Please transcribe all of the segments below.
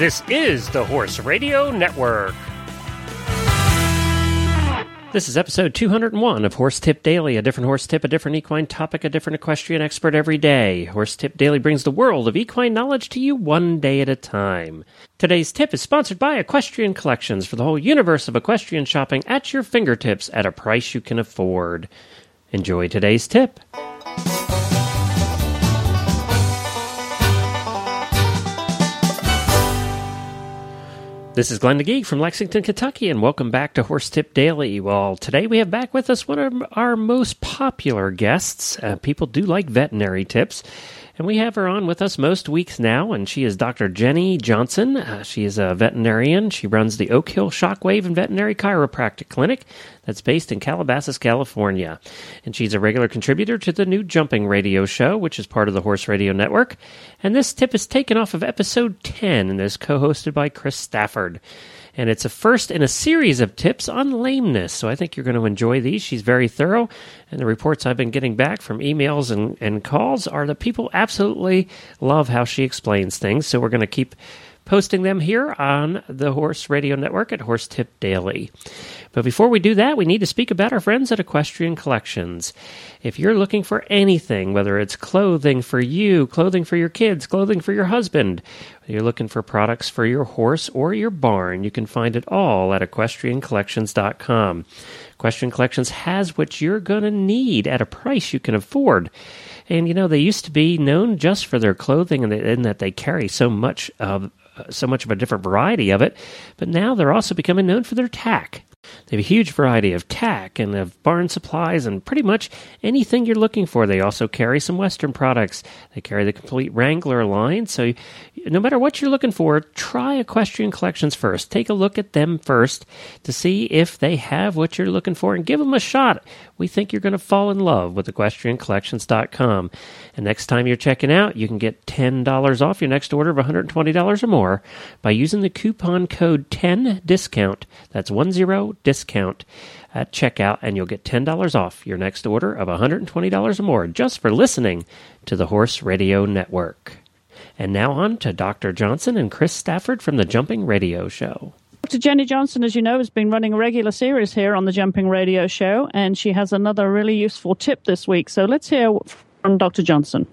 This is the Horse Radio Network. This is episode 201 of Horse Tip Daily, a different horse tip, a different equine topic, a different equestrian expert every day. Horse Tip Daily brings the world of equine knowledge to you one day at a time. Today's tip is sponsored by Equestrian Collections for the whole universe of equestrian shopping at your fingertips at a price you can afford. Enjoy today's tip. This is Glenn the Geek from Lexington, Kentucky, and welcome back to Horse Tip Daily. Well, today we have back with us one of our most popular guests. Uh, people do like veterinary tips. And we have her on with us most weeks now, and she is Dr. Jenny Johnson. Uh, she is a veterinarian. She runs the Oak Hill Shockwave and Veterinary Chiropractic Clinic that's based in Calabasas, California. And she's a regular contributor to the new Jumping Radio Show, which is part of the Horse Radio Network. And this tip is taken off of episode 10 and is co hosted by Chris Stafford and it's a first in a series of tips on lameness. So I think you're going to enjoy these. She's very thorough, and the reports I've been getting back from emails and, and calls are that people absolutely love how she explains things. So we're going to keep posting them here on the Horse Radio Network at Horse Tip Daily. But before we do that, we need to speak about our friends at Equestrian Collections. If you're looking for anything, whether it's clothing for you, clothing for your kids, clothing for your husband, you're looking for products for your horse or your barn, you can find it all at equestriancollections.com. Equestrian Collections has what you're going to need at a price you can afford. And you know, they used to be known just for their clothing and, in that they carry so much of so much of a different variety of it, but now they're also becoming known for their tack. They have a huge variety of tack and of barn supplies and pretty much anything you're looking for. They also carry some Western products. They carry the complete Wrangler line. So no matter what you're looking for, try Equestrian Collections first. Take a look at them first to see if they have what you're looking for and give them a shot. We think you're going to fall in love with equestriancollections.com. And next time you're checking out, you can get $10 off your next order of $120 or more by using the coupon code 10 discount. That's 10 discount at checkout, and you'll get $10 off your next order of $120 or more just for listening to the Horse Radio Network. And now on to Dr. Johnson and Chris Stafford from the Jumping Radio Show. Dr. Jenny Johnson, as you know, has been running a regular series here on the Jumping Radio Show, and she has another really useful tip this week. So let's hear from Dr. Johnson.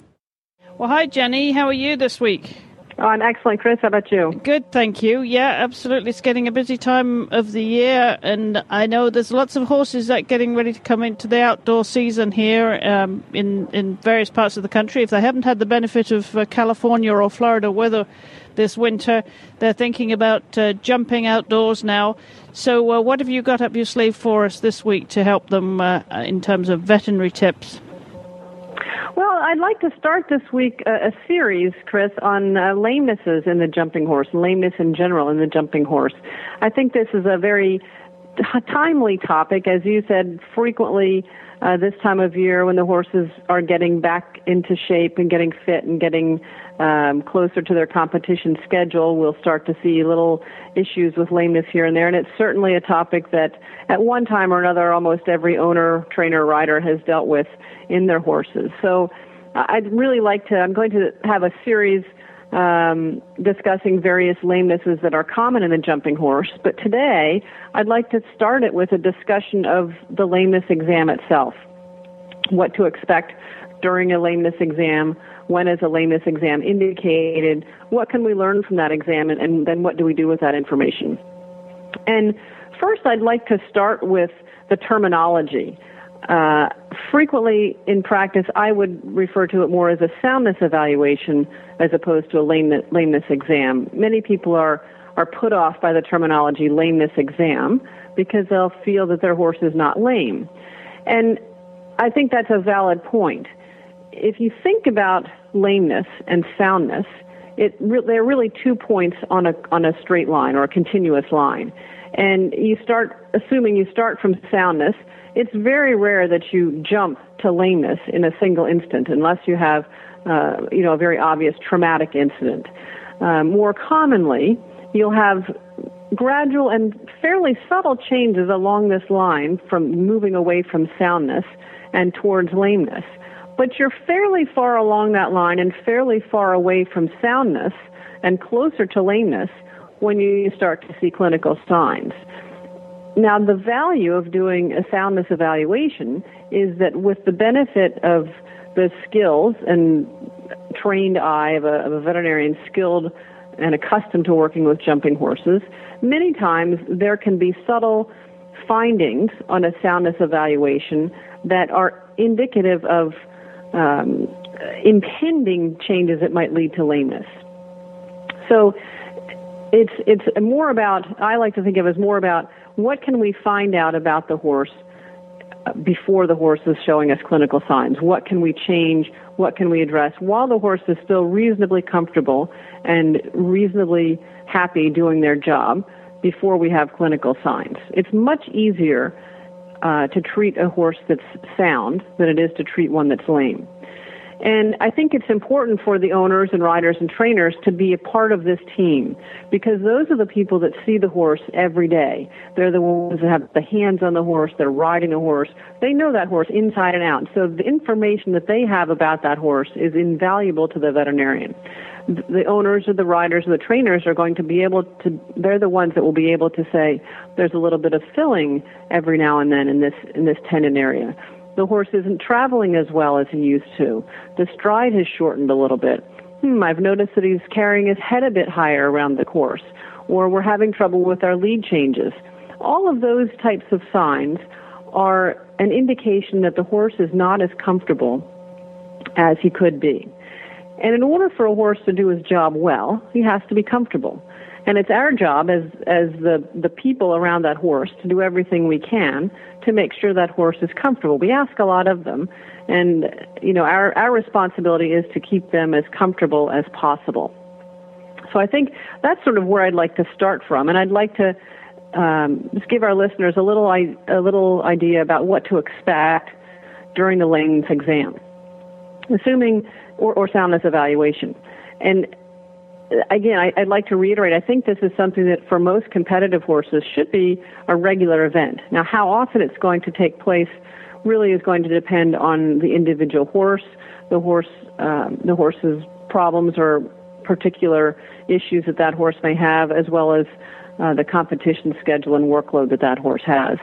Well, hi, Jenny. How are you this week? Oh, I'm excellent, Chris. How about you? Good, thank you. Yeah, absolutely. It's getting a busy time of the year, and I know there's lots of horses that are getting ready to come into the outdoor season here um, in in various parts of the country. If they haven't had the benefit of uh, California or Florida weather this winter, they're thinking about uh, jumping outdoors now. So, uh, what have you got up your sleeve for us this week to help them uh, in terms of veterinary tips? Well, I'd like to start this week a, a series, Chris, on uh, lamenesses in the jumping horse, lameness in general in the jumping horse. I think this is a very timely topic, as you said, frequently uh, this time of year when the horses are getting back into shape and getting fit and getting um, closer to their competition schedule, we'll start to see little issues with lameness here and there. And it's certainly a topic that at one time or another, almost every owner, trainer, rider has dealt with in their horses. So I'd really like to, I'm going to have a series um, discussing various lamenesses that are common in the jumping horse. But today, I'd like to start it with a discussion of the lameness exam itself. What to expect during a lameness exam, when is a lameness exam indicated, what can we learn from that exam, and, and then what do we do with that information. And first, I'd like to start with the terminology. Uh, frequently in practice, I would refer to it more as a soundness evaluation as opposed to a lameness, lameness exam. Many people are, are put off by the terminology lameness exam because they'll feel that their horse is not lame. And I think that's a valid point. If you think about lameness and soundness, it they're really two points on a, on a straight line or a continuous line. And you start, assuming you start from soundness, it's very rare that you jump to lameness in a single instant unless you have, uh, you know, a very obvious traumatic incident. Um, more commonly, you'll have gradual and fairly subtle changes along this line from moving away from soundness and towards lameness. but you're fairly far along that line and fairly far away from soundness and closer to lameness when you start to see clinical signs. Now, the value of doing a soundness evaluation is that with the benefit of the skills and trained eye of a, of a veterinarian skilled and accustomed to working with jumping horses, many times there can be subtle findings on a soundness evaluation that are indicative of um, impending changes that might lead to lameness. So it's it's more about I like to think of it as more about what can we find out about the horse before the horse is showing us clinical signs. What can we change? What can we address while the horse is still reasonably comfortable and reasonably happy doing their job before we have clinical signs? It's much easier uh, to treat a horse that's sound than it is to treat one that's lame. And I think it's important for the owners and riders and trainers to be a part of this team because those are the people that see the horse every day. They're the ones that have the hands on the horse, they're riding the horse. They know that horse inside and out. So the information that they have about that horse is invaluable to the veterinarian. The owners or the riders or the trainers are going to be able to, they're the ones that will be able to say, there's a little bit of filling every now and then in this, in this tendon area the horse isn't traveling as well as he used to. The stride has shortened a little bit. Hmm, I've noticed that he's carrying his head a bit higher around the course, or we're having trouble with our lead changes. All of those types of signs are an indication that the horse is not as comfortable as he could be. And in order for a horse to do his job well, he has to be comfortable. And it's our job as, as the, the people around that horse to do everything we can to make sure that horse is comfortable. We ask a lot of them, and, you know, our, our responsibility is to keep them as comfortable as possible. So I think that's sort of where I'd like to start from, and I'd like to um, just give our listeners a little, a little idea about what to expect during the lameness exam, assuming, or, or soundness evaluation. And again, I, would like to reiterate, I think this is something that for most competitive horses should be a regular event. Now, how often it's going to take place really is going to depend on the individual horse, the horse, um, the horse's problems or particular issues that that horse may have, as well as uh, the competition schedule and workload that that horse has.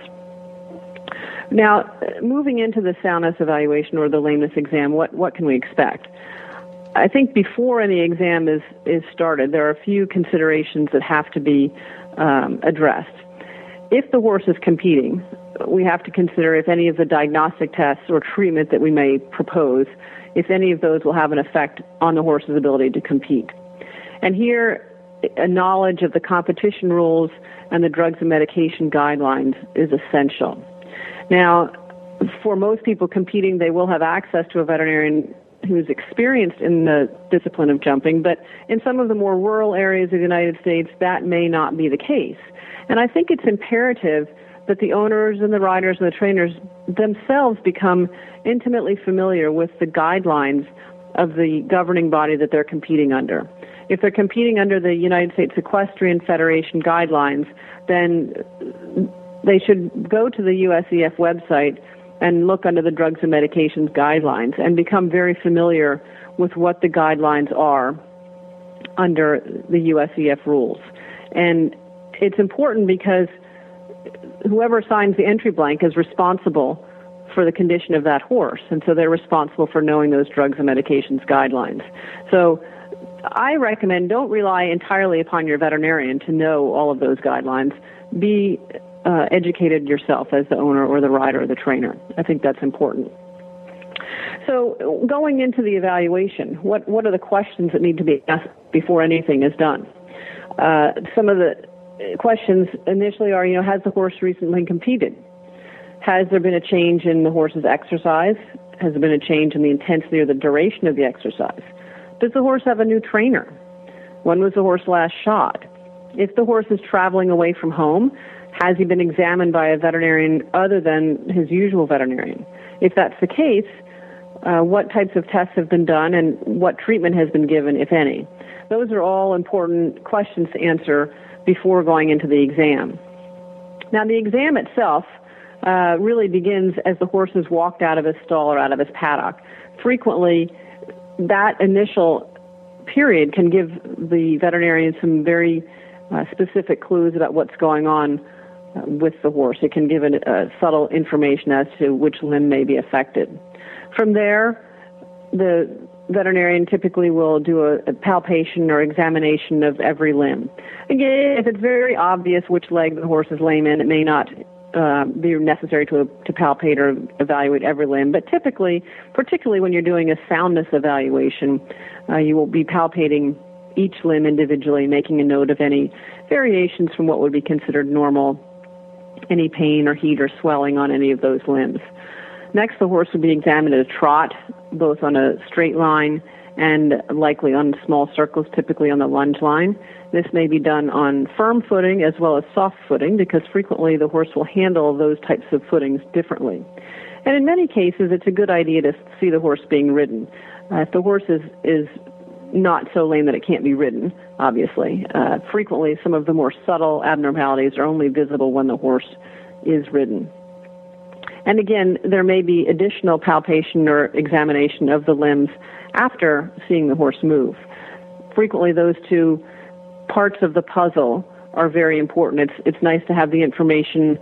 Now, moving into the soundness evaluation or the lameness exam, what, what can we expect? I think before any exam is, is started, there are a few considerations that have to be um, addressed. If the horse is competing, we have to consider if any of the diagnostic tests or treatment that we may propose, if any of those will have an effect on the horse's ability to compete. And here, a knowledge of the competition rules and the drugs and medication guidelines is essential. Now, for most people competing, they will have access to a veterinarian who's experienced in the discipline of jumping, but in some of the more rural areas of the United States, that may not be the case. And I think it's imperative that the owners and the riders and the trainers themselves become intimately familiar with the guidelines of the governing body that they're competing under. If they're competing under the United States Equestrian Federation guidelines, then they should go to the USEF website and look under the drugs and medications guidelines and become very familiar with what the guidelines are under the USEF rules. And it's important because whoever signs the entry blank is responsible for the condition of that horse, and so they're responsible for knowing those drugs and medications guidelines. So I recommend don't rely entirely upon your veterinarian to know all of those guidelines. Be uh, educated yourself as the owner or the rider or the trainer. I think that's important. So, going into the evaluation, what, what are the questions that need to be asked before anything is done? Uh, some of the questions initially are, you know, has the horse recently competed? Has there been a change in the horse's exercise? Has there been a change in the intensity or the duration of the exercise? Does the horse have a new trainer? When was the horse last shod? If the horse is traveling away from home, has he been examined by a veterinarian other than his usual veterinarian? If that's the case, uh, what types of tests have been done and what treatment has been given, if any? Those are all important questions to answer before going into the exam. Now, the exam itself, uh, really begins as the horse has walked out of his stall or out of his paddock. Frequently, that initial period can give the veterinarian some very uh, specific clues about what's going on with the horse. It can give a uh, subtle information as to which limb may be affected. From there, the veterinarian typically will do a, a, palpation or examination of every limb. Again, if it's very obvious which leg the horse is lame in, it may not uh, be necessary to, to palpate or evaluate every limb. But typically, particularly when you're doing a soundness evaluation, uh, you will be palpating each limb individually, making a note of any variations from what would be considered normal, any pain or heat or swelling on any of those limbs. Next, the horse would be examined at a trot, both on a straight line and likely on small circles, typically on the lunge line. This may be done on firm footing as well as soft footing because frequently the horse will handle those types of footings differently. And in many cases, it's a good idea to see the horse being ridden. Uh, if the horse is, is not so lame that it can't be ridden, obviously. Uh, frequently, some of the more subtle abnormalities are only visible when the horse is ridden. And again, there may be additional palpation or examination of the limbs after seeing the horse move. Frequently, those two parts of the puzzle are very important. It's it's nice to have the information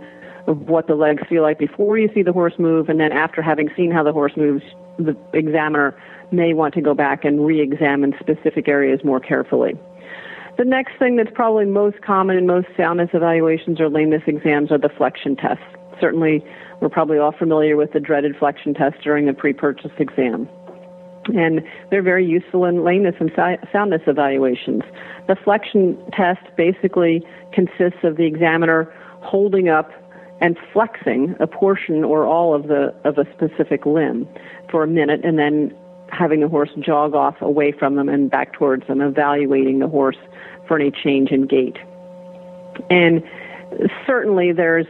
of what the legs feel like before you see the horse move, and then after having seen how the horse moves, the examiner may want to go back and re-examine specific areas more carefully. The next thing that's probably most common in most soundness evaluations or lameness exams are the flexion tests. Certainly, we're probably all familiar with the dreaded flexion test during the pre-purchase exam and they're very useful in lameness and soundness evaluations. The flexion test basically consists of the examiner holding up and flexing a portion or all of the of a specific limb for a minute and then having the horse jog off away from them and back towards them, evaluating the horse for any change in gait. And certainly there's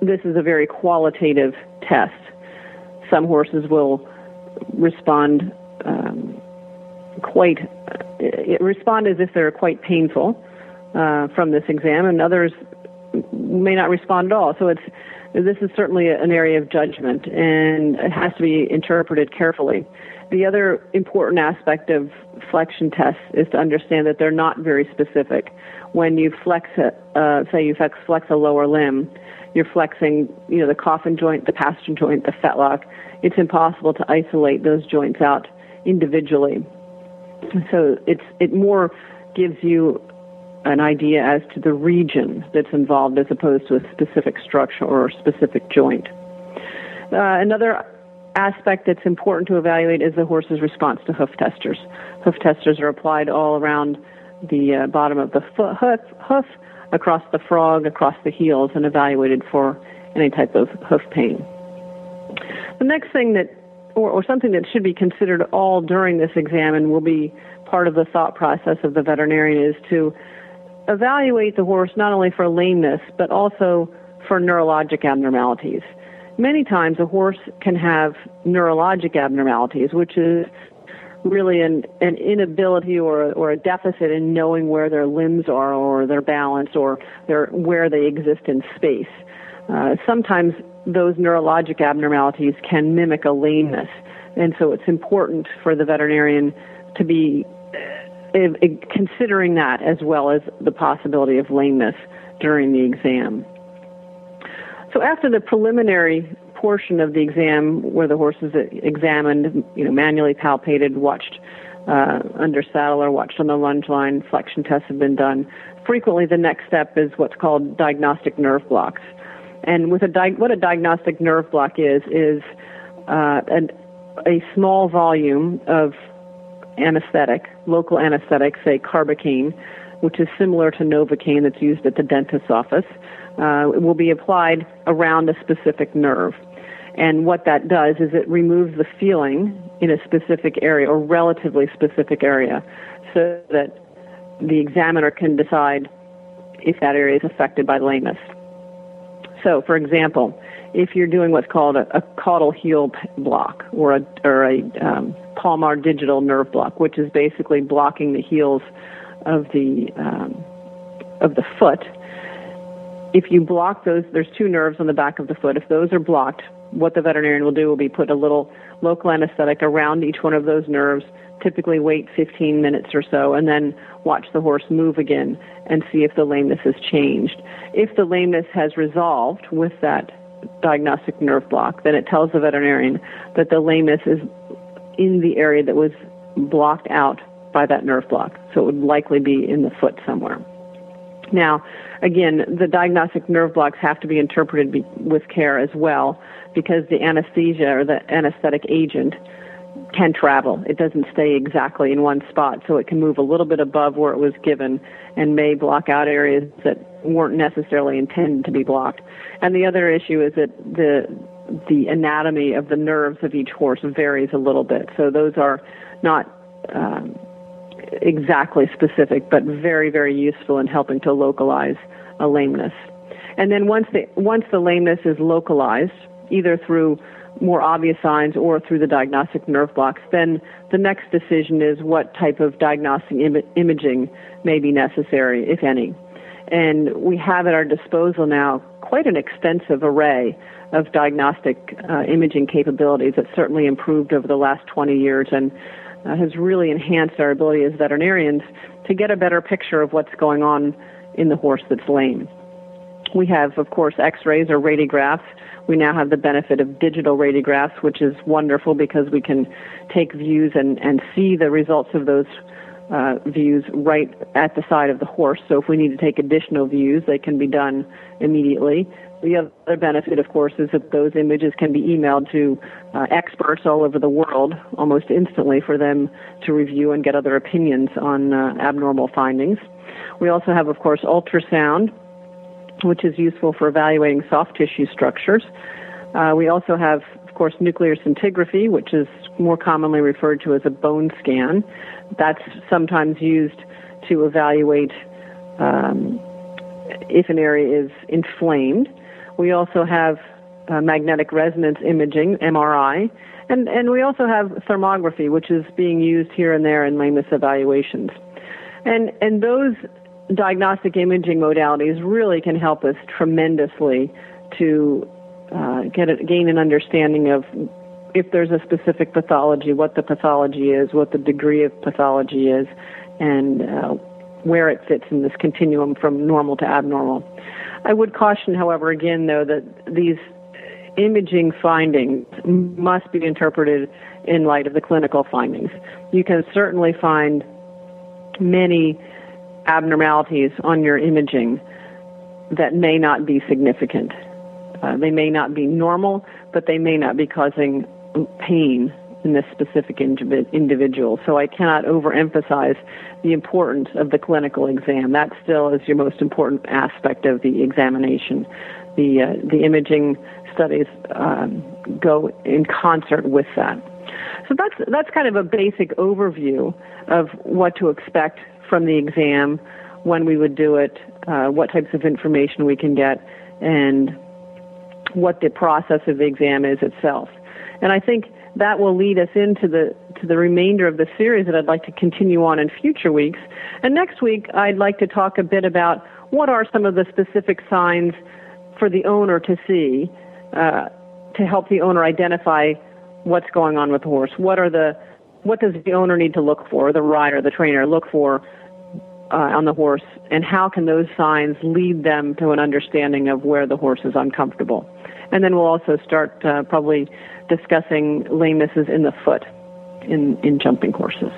this is a very qualitative test. Some horses will respond um, quite uh, respond as if they're quite painful uh, from this exam, and others may not respond at all. So it's this is certainly an area of judgment, and it has to be interpreted carefully. The other important aspect of flexion tests is to understand that they're not very specific. When you flex, a, uh, say you flex, a lower limb, you're flexing, you know, the coffin joint, the pastern joint, the fetlock. It's impossible to isolate those joints out individually. So it's it more gives you an idea as to the region that's involved as opposed to a specific structure or a specific joint. Uh, another aspect that's important to evaluate is the horse's response to hoof testers. Hoof testers are applied all around the uh, bottom of the foot, hoof, hoof, across the frog, across the heels, and evaluated for any type of hoof pain. The next thing that or, or something that should be considered all during this exam and will be part of the thought process of the veterinarian is to evaluate the horse not only for lameness but also for neurologic abnormalities. Many times a horse can have neurologic abnormalities, which is really an, an inability or, or a deficit in knowing where their limbs are or their balance or their, where they exist in space. Uh, sometimes those neurologic abnormalities can mimic a lameness. And so it's important for the veterinarian to be considering that as well as the possibility of lameness during the exam. So after the preliminary portion of the exam where the horse is examined, you know, manually palpated, watched uh, under saddle or watched on the lunge line, flexion tests have been done. Frequently, the next step is what's called diagnostic nerve blocks. And with a di- what a diagnostic nerve block is is uh, an, a small volume of anesthetic, local anesthetic, say carbocaine, which is similar to Novocaine that's used at the dentist's office. Uh, will be applied around a specific nerve. And what that does is it removes the feeling in a specific area or relatively specific area so that the examiner can decide if that area is affected by lameness. So, for example, if you're doing what's called a, a caudal heel block or a, or a um, palmar digital nerve block, which is basically blocking the heels of the um, of the foot, if you block those, there's two nerves on the back of the foot. If those are blocked, what the veterinarian will do will be put a little local anesthetic around each one of those nerves, typically wait 15 minutes or so, and then watch the horse move again and see if the lameness has changed. If the lameness has resolved with that diagnostic nerve block, then it tells the veterinarian that the lameness is in the area that was blocked out by that nerve block. So it would likely be in the foot somewhere. Now, again, the diagnostic nerve blocks have to be interpreted be, with care as well because the anesthesia or the anesthetic agent can travel. It doesn't stay exactly in one spot, so it can move a little bit above where it was given and may block out areas that weren't necessarily intended to be blocked. And the other issue is that the the anatomy of the nerves of each horse varies a little bit. So those are not um, exactly specific, but very, very useful in helping to localize a lameness. And then once the once the lameness is localized, either through more obvious signs or through the diagnostic nerve blocks, then the next decision is what type of diagnostic Im- imaging may be necessary, if any. And we have at our disposal now quite an extensive array of diagnostic uh, imaging capabilities that's certainly improved over the last 20 years and uh, has really enhanced our ability as veterinarians to get a better picture of what's going on in the horse that's lame. We have, of course, x-rays or radiographs. We now have the benefit of digital radiographs, which is wonderful because we can take views and, and see the results of those uh, views right at the side of the horse. So if we need to take additional views, they can be done immediately. The other benefit, of course, is that those images can be emailed to uh, experts all over the world almost instantly for them to review and get other opinions on uh, abnormal findings. We also have, of course, ultrasound, which is useful for evaluating soft tissue structures. Uh, we also have, of course, nuclear scintigraphy, which is more commonly referred to as a bone scan. That's sometimes used to evaluate um, if an area is inflamed. We also have uh, magnetic resonance imaging, MRI, and, and we also have thermography, which is being used here and there in lameness evaluations. And, and those diagnostic imaging modalities really can help us tremendously to uh, get a, gain an understanding of if there's a specific pathology, what the pathology is, what the degree of pathology is, and uh, where it fits in this continuum from normal to abnormal. I would caution, however, again, though, that these imaging findings must be interpreted in light of the clinical findings. You can certainly find many abnormalities on your imaging that may not be significant. Uh, they may not be normal, but they may not be causing pain in this specific individual. So I cannot overemphasize the importance of the clinical exam. That still is your most important aspect of the examination. The uh, the imaging studies um, go in concert with that. So that's that's kind of a basic overview of what to expect from the exam, when we would do it, uh, what types of information we can get, and what the process of the exam is itself. And I think that will lead us into the to the remainder of the series that I'd like to continue on in future weeks. And next week, I'd like to talk a bit about what are some of the specific signs for the owner to see uh, to help the owner identify what's going on with the horse. What are the what does the owner need to look for, the rider, the trainer, look for uh, on the horse, and how can those signs lead them to an understanding of where the horse is uncomfortable? And then we'll also start uh, probably discussing lamenesses in the foot in, in jumping horses.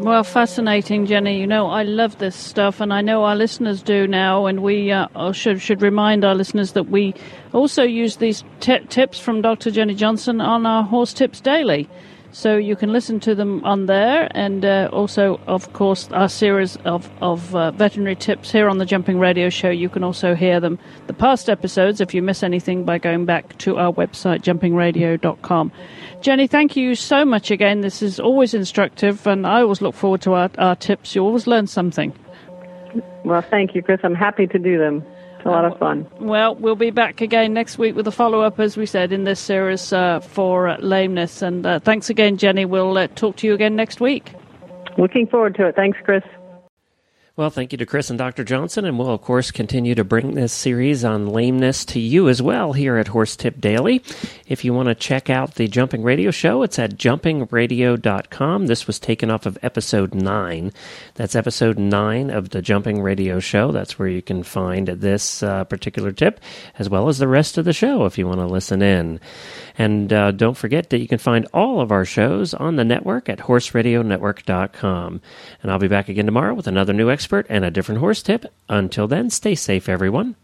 Well, fascinating, Jenny. You know, I love this stuff, and I know our listeners do now. And we uh, should should remind our listeners that we also use these t- tips from Dr. Jenny Johnson on our Horse Tips Daily. So you can listen to them on there, and uh, also, of course, our series of of uh, veterinary tips here on the Jumping Radio Show. You can also hear them, the past episodes, if you miss anything, by going back to our website, jumpingradio.com. Jenny, thank you so much again. This is always instructive, and I always look forward to our, our tips. You always learn something. Well, thank you, Chris. I'm happy to do them. It's a lot of fun. Well, we'll be back again next week with a follow up, as we said, in this series uh, for uh, lameness. And uh, thanks again, Jenny. We'll uh, talk to you again next week. Looking forward to it. Thanks, Chris. Well, thank you to Chris and Dr. Johnson, and we'll, of course, continue to bring this series on lameness to you as well here at Horse Tip Daily. If you want to check out the Jumping Radio Show, it's at jumpingradio.com. This was taken off of episode 9. That's episode 9 of the Jumping Radio Show. That's where you can find this uh, particular tip, as well as the rest of the show if you want to listen in. And uh, don't forget that you can find all of our shows on the network at horseradionetwork.com. And I'll be back again tomorrow with another new expert and a different horse tip. Until then, stay safe, everyone.